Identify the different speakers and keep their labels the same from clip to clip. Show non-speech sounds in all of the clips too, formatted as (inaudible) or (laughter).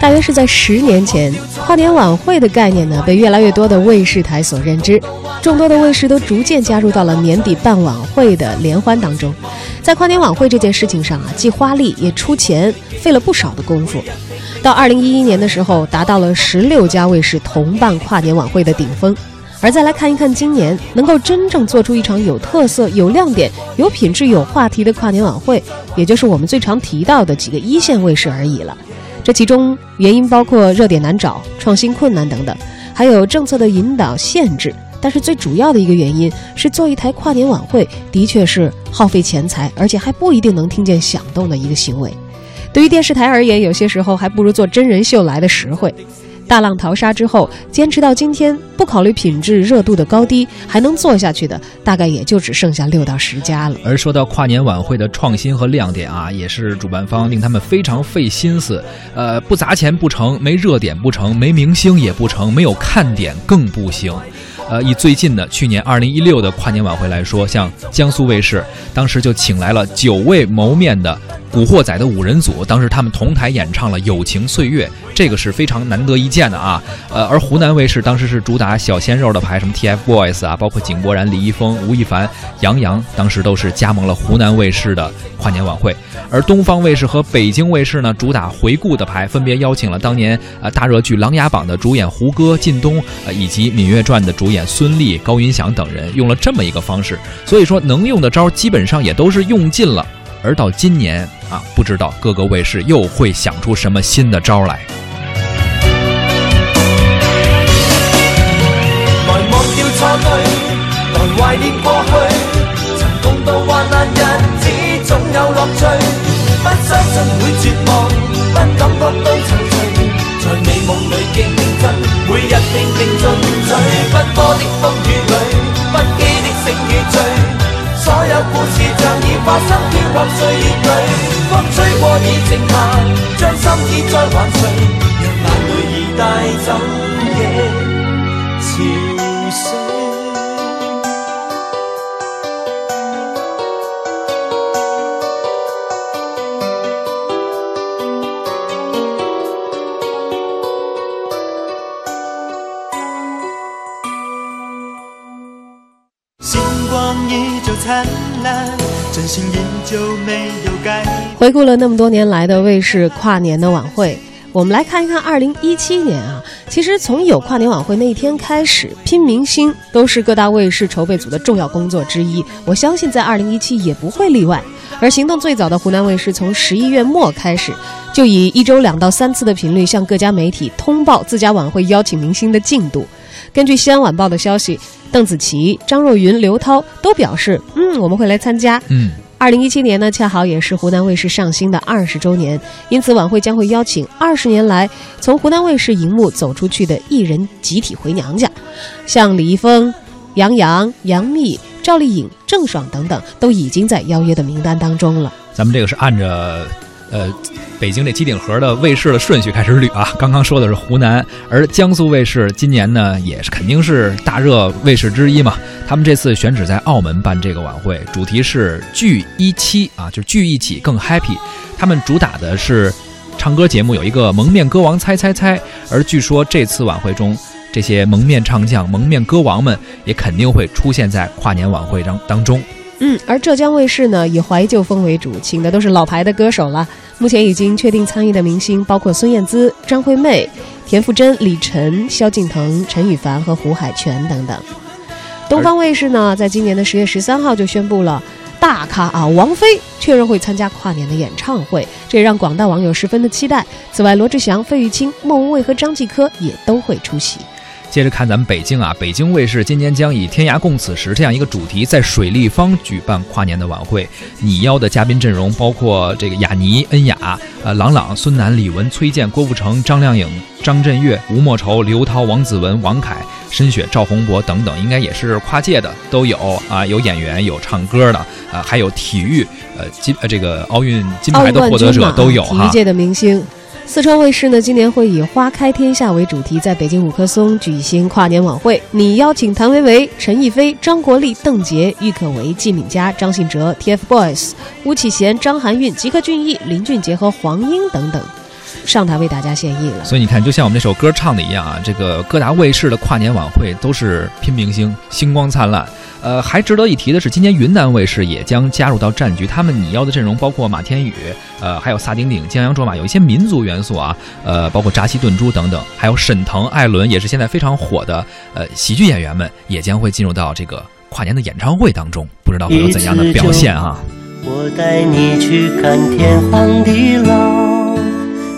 Speaker 1: 大约是在十年前，跨年晚会的概念呢被越来越多的卫视台所认知，众多的卫视都逐渐加入到了年底办晚会的联欢当中。在跨年晚会这件事情上啊，既花力也出钱，费了不少的功夫。到二零一一年的时候，达到了十六家卫视同办跨年晚会的顶峰。而再来看一看今年，能够真正做出一场有特色、有亮点、有品质、有话题的跨年晚会，也就是我们最常提到的几个一线卫视而已了。这其中原因包括热点难找、创新困难等等，还有政策的引导限制。但是最主要的一个原因是，做一台跨年晚会的确是耗费钱财，而且还不一定能听见响动的一个行为。对于电视台而言，有些时候还不如做真人秀来的实惠。大浪淘沙之后，坚持到今天，不考虑品质热度的高低，还能做下去的，大概也就只剩下六到十家了。
Speaker 2: 而说到跨年晚会的创新和亮点啊，也是主办方令他们非常费心思。呃，不砸钱不成，没热点不成，没明星也不成，没有看点更不行。呃，以最近的去年二零一六的跨年晚会来说，像江苏卫视当时就请来了久未谋面的。古惑仔的五人组，当时他们同台演唱了《友情岁月》，这个是非常难得一见的啊。呃，而湖南卫视当时是主打小鲜肉的牌，什么 TFBOYS 啊，包括井柏然、李易峰、吴亦凡、杨洋，当时都是加盟了湖南卫视的跨年晚会。而东方卫视和北京卫视呢，主打回顾的牌，分别邀请了当年呃大热剧《琅琊榜》的主演胡歌、靳东，呃以及《芈月传》的主演孙俪、高云翔等人，用了这么一个方式。所以说，能用的招基本上也都是用尽了。而到今年啊，不知道各个卫视又会想出什么新的招来。
Speaker 3: 不相信会绝望，不感觉到梦里竞争，每日拼命进取。奔波的风雨里，不羁的醒与醉，所有故事像已发生。飘泊岁月里，风吹过已静下，将心意再还谁？让眼泪已带走夜
Speaker 1: 回顾了那么多年来的卫视跨年的晚会，我们来看一看二零一七年啊。其实从有跨年晚会那一天开始，拼明星都是各大卫视筹备组的重要工作之一。我相信在二零一七也不会例外。而行动最早的湖南卫视，从十一月末开始，就以一周两到三次的频率向各家媒体通报自家晚会邀请明星的进度。根据《西安晚报》的消息。邓紫棋、张若昀、刘涛都表示，嗯，我们会来参加。
Speaker 2: 嗯，
Speaker 1: 二零一七年呢，恰好也是湖南卫视上新的二十周年，因此晚会将会邀请二十年来从湖南卫视荧幕走出去的艺人集体回娘家，像李易峰、杨洋、杨幂、赵丽颖、郑爽等等，都已经在邀约的名单当中了。
Speaker 2: 咱们这个是按着。呃，北京这机顶盒的卫视的顺序开始捋啊。刚刚说的是湖南，而江苏卫视今年呢也是肯定是大热卫视之一嘛。他们这次选址在澳门办这个晚会，主题是聚一期啊，就是聚一起更 happy。他们主打的是唱歌节目，有一个蒙面歌王猜猜猜。而据说这次晚会中，这些蒙面唱将、蒙面歌王们也肯定会出现在跨年晚会当当中。
Speaker 1: 嗯，而浙江卫视呢，以怀旧风为主，请的都是老牌的歌手了。目前已经确定参与的明星包括孙燕姿、张惠妹、田馥甄、李晨、萧敬腾、陈羽凡和胡海泉等等。东方卫视呢，在今年的十月十三号就宣布了大咖啊，王菲确认会参加跨年的演唱会，这也让广大网友十分的期待。此外，罗志祥、费玉清、莫文蔚和张继科也都会出席。
Speaker 2: 接着看咱们北京啊，北京卫视今年将以“天涯共此时”这样一个主题，在水立方举办跨年的晚会。拟邀的嘉宾阵容包括这个雅尼、恩雅、呃朗朗、孙楠、李玟、崔健、郭富城、张靓颖、张震岳、吴莫愁、刘涛、王子文、王凯、申雪、赵宏博等等，应该也是跨界的都有啊，有演员，有唱歌的，啊，还有体育，呃金呃这个奥运金牌的获得者都有
Speaker 1: 哈。体育界的明星。四川卫视呢，今年会以“花开天下”为主题，在北京五棵松举行跨年晚会。你邀请谭维维、陈逸飞、张国立、邓婕、郁可唯、纪敏佳、张信哲、TFBOYS、巫启贤、张含韵、吉克隽逸、林俊杰和黄英等等。上台为大家献艺了。
Speaker 2: 所以你看，就像我们这首歌唱的一样啊，这个各大卫视的跨年晚会都是拼明星，星光灿烂。呃，还值得一提的是，今年云南卫视也将加入到战局。他们拟邀的阵容包括马天宇，呃，还有萨顶顶、江洋卓玛，有一些民族元素啊，呃，包括扎西顿珠等等，还有沈腾、艾伦，也是现在非常火的呃喜剧演员们，也将会进入到这个跨年的演唱会当中，不知道会有怎样的表现啊？
Speaker 4: 我带你去看天荒地老，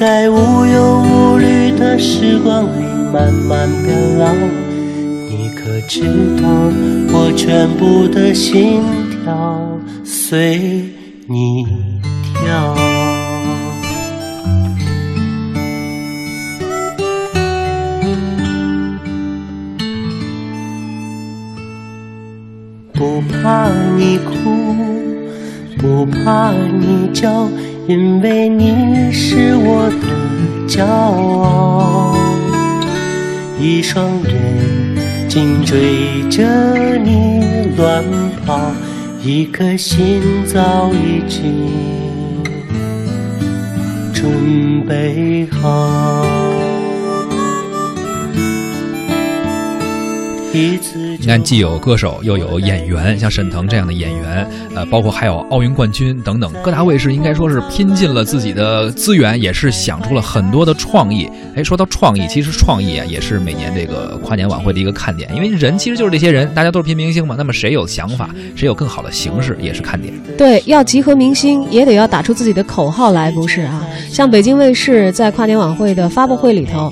Speaker 4: 在无忧无虑的时光里慢慢变老。你可知道我全部的心跳随你跳？不怕你哭，不怕你叫，因为你是我的骄傲。一双眼。睛追着你乱跑，一颗心早已经准备好一次。
Speaker 2: 你看，既有歌手，又有演员，像沈腾这样的演员，呃，包括还有奥运冠军等等，各大卫视应该说是拼尽了自己的资源，也是想出了很多的创意。哎，说到创意，其实创意啊，也是每年这个跨年晚会的一个看点，因为人其实就是这些人，大家都是拼明星嘛。那么谁有想法，谁有更好的形式，也是看点。
Speaker 1: 对，要集合明星，也得要打出自己的口号来，不是啊？像北京卫视在跨年晚会的发布会里头。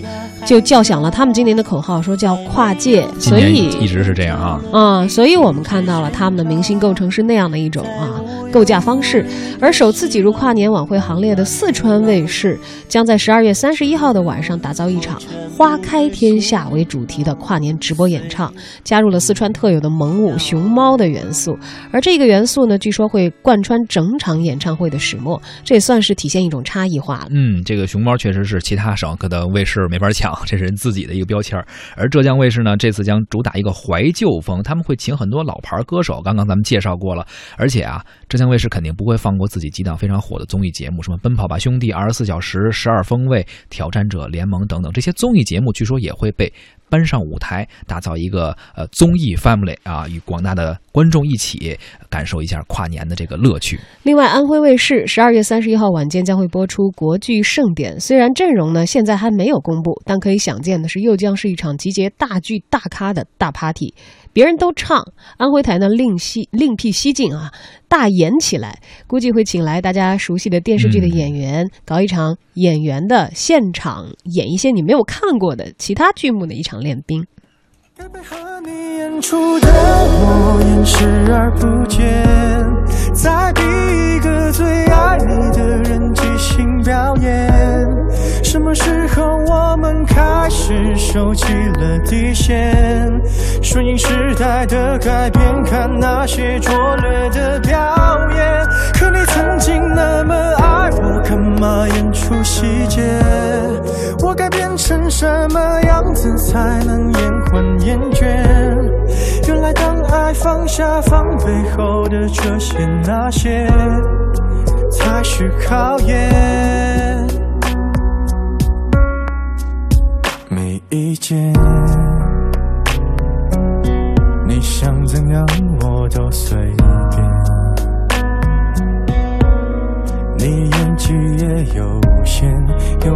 Speaker 1: 就叫响了他们今年的口号，说叫跨界，所以
Speaker 2: 一直是这样啊。
Speaker 1: 嗯，所以我们看到了他们的明星构成是那样的一种啊构架方式。而首次挤入跨年晚会行列的四川卫视，将在十二月三十一号的晚上打造一场“花开天下”为主题的跨年直播演唱，加入了四川特有的萌物熊猫的元素。而这个元素呢，据说会贯穿整场演唱会的始末，这也算是体现一种差异化了。
Speaker 2: 嗯，这个熊猫确实是其他省可能卫视没法抢。这是人自己的一个标签而浙江卫视呢，这次将主打一个怀旧风，他们会请很多老牌歌手。刚刚咱们介绍过了，而且啊，浙江卫视肯定不会放过自己几档非常火的综艺节目，什么《奔跑吧兄弟》、《二十四小时》、《十二风味》、《挑战者联盟》等等，这些综艺节目据说也会被。搬上舞台，打造一个呃综艺 family 啊，与广大的观众一起感受一下跨年的这个乐趣。
Speaker 1: 另外，安徽卫视十二月三十一号晚间将会播出国剧盛典，虽然阵容呢现在还没有公布，但可以想见的是，又将是一场集结大剧大咖的大 party。别人都唱，安徽台呢另西另辟蹊径啊，大演起来，估计会请来大家熟悉的电视剧的演员，搞一场演员的现场演一些你没有看过的其他剧目的一场练兵。该配合你演出的我演视而不见，在逼一个最爱你的人即兴表演。什么时候我们开始收起了底线？顺应时代的改变，看那些拙劣的表演。可你曾经那么爱我，干嘛演出细节？我该变成什么样子才能延？厌倦，原来当爱放下防备后的这些那些，才是考验。没意见，你想怎样我都随便。你演技也有限，又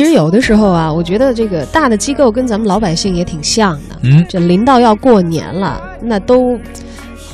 Speaker 1: 其实有的时候啊，我觉得这个大的机构跟咱们老百姓也挺像的。
Speaker 2: 嗯，
Speaker 1: 这临到要过年了，那都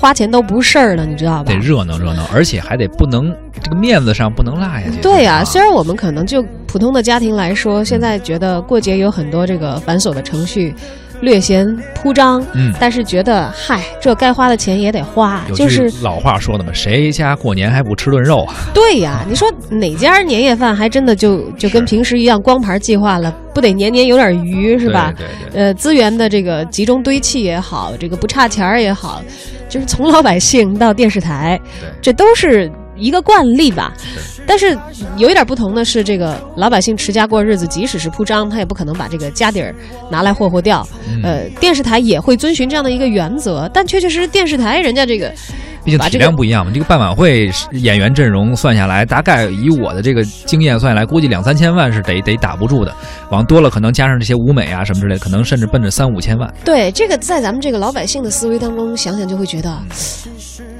Speaker 1: 花钱都不是事儿了，你知道吧？
Speaker 2: 得热闹热闹，而且还得不能这个面子上不能落下去。
Speaker 1: 对呀，虽然我们可能就普通的家庭来说，现在觉得过节有很多这个繁琐的程序。略嫌铺张，
Speaker 2: 嗯
Speaker 1: 但是觉得嗨，这该花的钱也得花，就是
Speaker 2: 老话说的嘛，谁家过年还不吃顿肉啊？
Speaker 1: 对呀。你说哪家年夜饭还真的就就跟平时一样光盘计划了，不得年年有点余是吧？
Speaker 2: 对对对。
Speaker 1: 呃，资源的这个集中堆砌也好，这个不差钱儿也好，就是从老百姓到电视台，这都是一个惯例吧。但是有一点不同的是，这个老百姓持家过日子，即使是铺张，他也不可能把这个家底儿拿来霍霍掉。
Speaker 2: 嗯
Speaker 1: 呃，电视台也会遵循这样的一个原则，但确确实实电视台人家这个
Speaker 2: 毕竟体量不一样嘛。这个办晚会演员阵容算下来，大概以我的这个经验算下来，估计两三千万是得得打不住的。往多了，可能加上这些舞美啊什么之类，可能甚至奔着三五千万。
Speaker 1: 对这个在咱们这个老百姓的思维当中想想，就会觉得，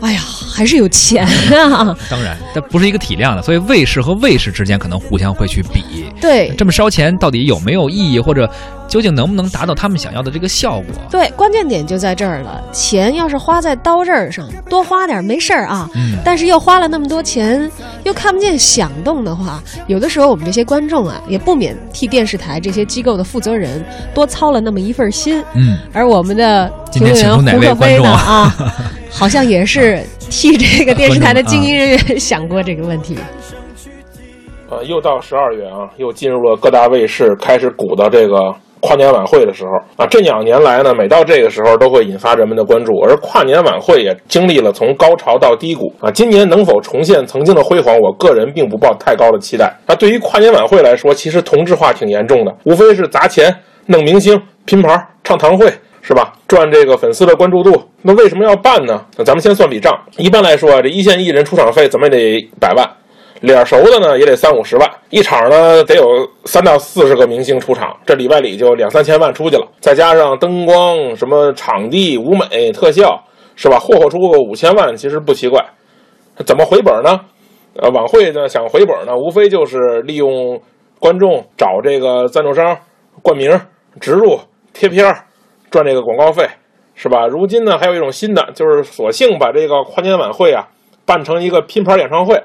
Speaker 1: 哎呀，还是有钱啊。(laughs)
Speaker 2: 当然，它不是一个体量的，所以卫视和卫视之间可能互相会去比。
Speaker 1: 对，
Speaker 2: 这么烧钱到底有没有意义，或者究竟能不能达到他们想要的这个效果？
Speaker 1: 对，关键点就在这儿了。钱要是花在刀刃上，多花点没事儿啊。
Speaker 2: 嗯
Speaker 1: 但是又花了那么多钱，又看不见响动的话，有的时候我们这些观众啊，也不免替电视台这些机构的负责人多操了那么一份心。
Speaker 2: 嗯，
Speaker 1: 而我们的
Speaker 2: 今
Speaker 1: 评论员胡可飞呢
Speaker 2: 啊
Speaker 1: 啊，好像也是替这个电视台的经营人员想过这个问题。
Speaker 5: 呃，又到十二月啊，又进入了各大卫视开始鼓捣这个跨年晚会的时候啊。这两年来呢，每到这个时候都会引发人们的关注，而跨年晚会也经历了从高潮到低谷啊。今年能否重现曾经的辉煌，我个人并不抱太高的期待。啊，对于跨年晚会来说，其实同质化挺严重的，无非是砸钱弄明星、拼盘、唱堂会。是吧？赚这个粉丝的关注度，那为什么要办呢？那咱们先算笔账。一般来说啊，这一线艺人出场费怎么也得百万，脸熟的呢也得三五十万，一场呢得有三到四十个明星出场，这里外里就两三千万出去了，再加上灯光、什么场地、舞美、特效，是吧？霍霍出个五千万其实不奇怪。怎么回本呢？呃，晚会呢想回本呢，无非就是利用观众找这个赞助商冠名、植入、贴片，赚这个广告费，是吧？如今呢还有一种新的，就是索性把这个跨年晚会啊办成一个拼盘演唱会。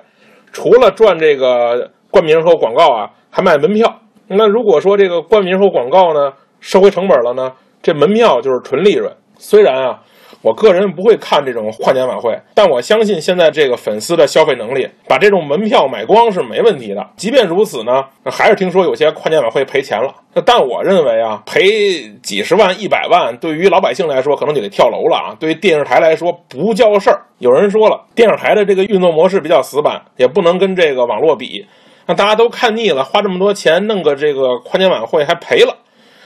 Speaker 5: 除了赚这个冠名和广告啊，还卖门票。那如果说这个冠名和广告呢收回成本了呢，这门票就是纯利润。虽然啊，我个人不会看这种跨年晚会，但我相信现在这个粉丝的消费能力，把这种门票买光是没问题的。即便如此呢，还是听说有些跨年晚会赔钱了。但我认为啊，赔几十万、一百万，对于老百姓来说可能就得跳楼了啊。对于电视台来说不叫事儿。有人说了，电视台的这个运作模式比较死板，也不能跟这个网络比。那大家都看腻了，花这么多钱弄个这个跨年晚会还赔了，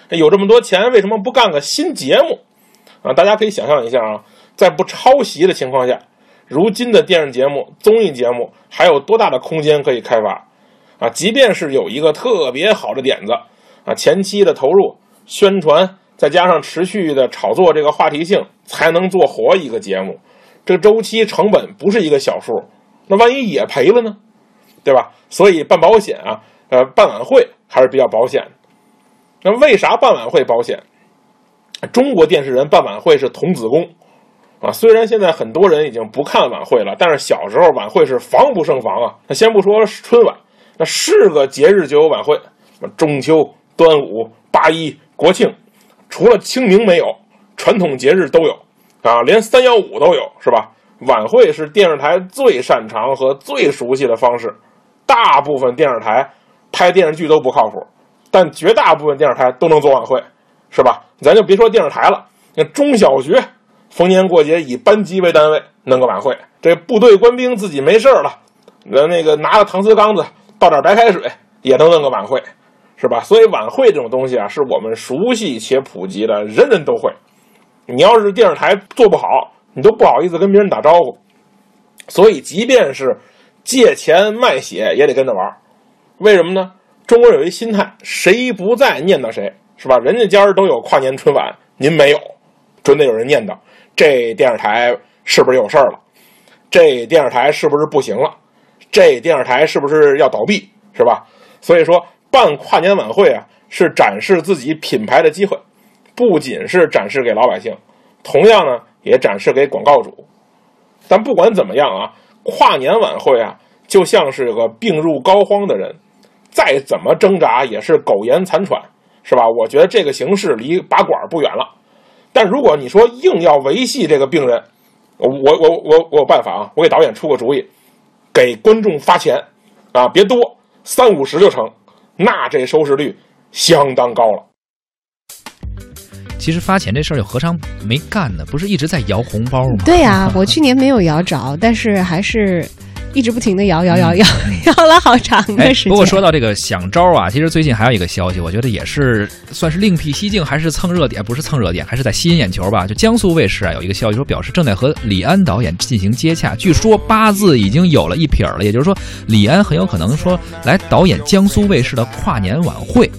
Speaker 5: 有这么多钱为什么不干个新节目？啊，大家可以想象一下啊，在不抄袭的情况下，如今的电视节目、综艺节目还有多大的空间可以开发？啊，即便是有一个特别好的点子，啊，前期的投入、宣传，再加上持续的炒作这个话题性，才能做活一个节目。这个周期成本不是一个小数，那万一也赔了呢？对吧？所以办保险啊，呃，办晚会还是比较保险。那为啥办晚会保险？中国电视人办晚会是童子功啊！虽然现在很多人已经不看晚会了，但是小时候晚会是防不胜防啊。那先不说春晚，那是个节日就有晚会，中秋、端午、八一、国庆，除了清明没有，传统节日都有啊，连三幺五都有，是吧？晚会是电视台最擅长和最熟悉的方式。大部分电视台拍电视剧都不靠谱，但绝大部分电视台都能做晚会，是吧？咱就别说电视台了，那中小学逢年过节以班级为单位弄个晚会，这部队官兵自己没事了，那那个拿个搪瓷缸子倒点白开水也能弄个晚会，是吧？所以晚会这种东西啊，是我们熟悉且普及的，人人都会。你要是电视台做不好，你都不好意思跟别人打招呼。所以，即便是借钱卖血，也得跟着玩。为什么呢？中国人有一心态，谁不在念叨谁，是吧？人家家儿都有跨年春晚，您没有，准得有人念叨。这电视台是不是有事儿了？这电视台是不是不行了？这电视台是不是要倒闭？是吧？所以说，办跨年晚会啊，是展示自己品牌的机会，不仅是展示给老百姓，同样呢，也展示给广告主。但不管怎么样啊，跨年晚会啊，就像是个病入膏肓的人，再怎么挣扎也是苟延残喘，是吧？我觉得这个形式离拔管不远了。但如果你说硬要维系这个病人，我我我我我有办法啊！我给导演出个主意，给观众发钱啊，别多，三五十就成，那这收视率相当高了。
Speaker 2: 其实发钱这事儿又何尝没干呢？不是一直在摇红包吗？
Speaker 1: 对呀、我 (laughs) 去年没有摇着，但是还是一直不停的摇摇摇摇，(laughs) 摇了好长
Speaker 2: 哎
Speaker 1: 的时，间。
Speaker 2: 不过说到这个想招啊，其实最近还有一个消息，我觉得也是算是另辟蹊径，还是蹭热点，不是蹭热点，还是在吸引眼球吧。就江苏卫视啊有一个消息说，表示正在和李安导演进行接洽，据说八字已经有了一撇儿了，也就是说，李安很有可能说来导演江苏卫视的跨年晚会。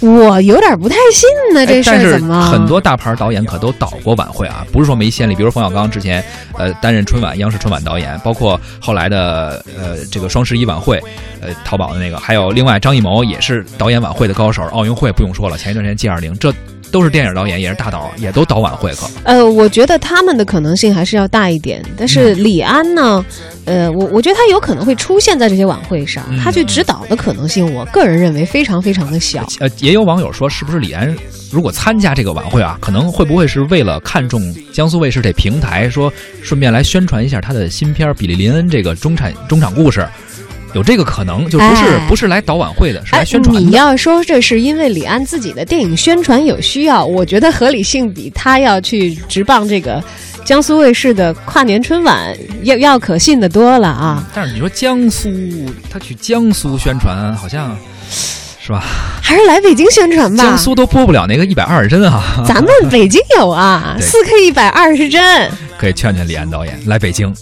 Speaker 1: 我有点不太信呢，这事儿怎么？
Speaker 2: 很多大牌导演可都导过晚会啊，不是说没先例。比如冯小刚之前，呃，担任春晚央视春晚导演，包括后来的呃这个双十一晚会，呃淘宝的那个，还有另外张艺谋也是导演晚会的高手，奥运会不用说了，前一段时间 G 二零，这都是电影导演，也是大导，也都导晚会可。
Speaker 1: 呃，我觉得他们的可能性还是要大一点，但是
Speaker 2: 嗯
Speaker 1: 李安呢，呃，我我觉得他有可能会出现在这些晚会上，
Speaker 2: 嗯
Speaker 1: 他去指导的可能性，我个人认为非常非常的小。
Speaker 2: 呃，也有网友说，是不是李安如果参加这个晚会啊，可能会不会是为了看中江苏卫视这平台，说顺便来宣传一下他的新片《比利林恩》这个中产中场故事？有这个可能，就不是、
Speaker 1: 哎
Speaker 2: 不是来导晚会的，是来
Speaker 1: 哎
Speaker 2: 宣传的。
Speaker 1: 你要说这是因为李安自己的电影宣传有需要，我觉得合理性比他要去直棒这个江苏卫视的跨年春晚要要可信的多了啊！
Speaker 2: 但是你说江苏，他去江苏宣传，好像是吧？
Speaker 1: 还是来北京宣传吧。
Speaker 2: 江苏都播不了那个一百二十帧啊，
Speaker 1: 咱们北京有啊，(laughs) 四 K 一百二十帧。
Speaker 2: 可以劝劝李安导演来北京。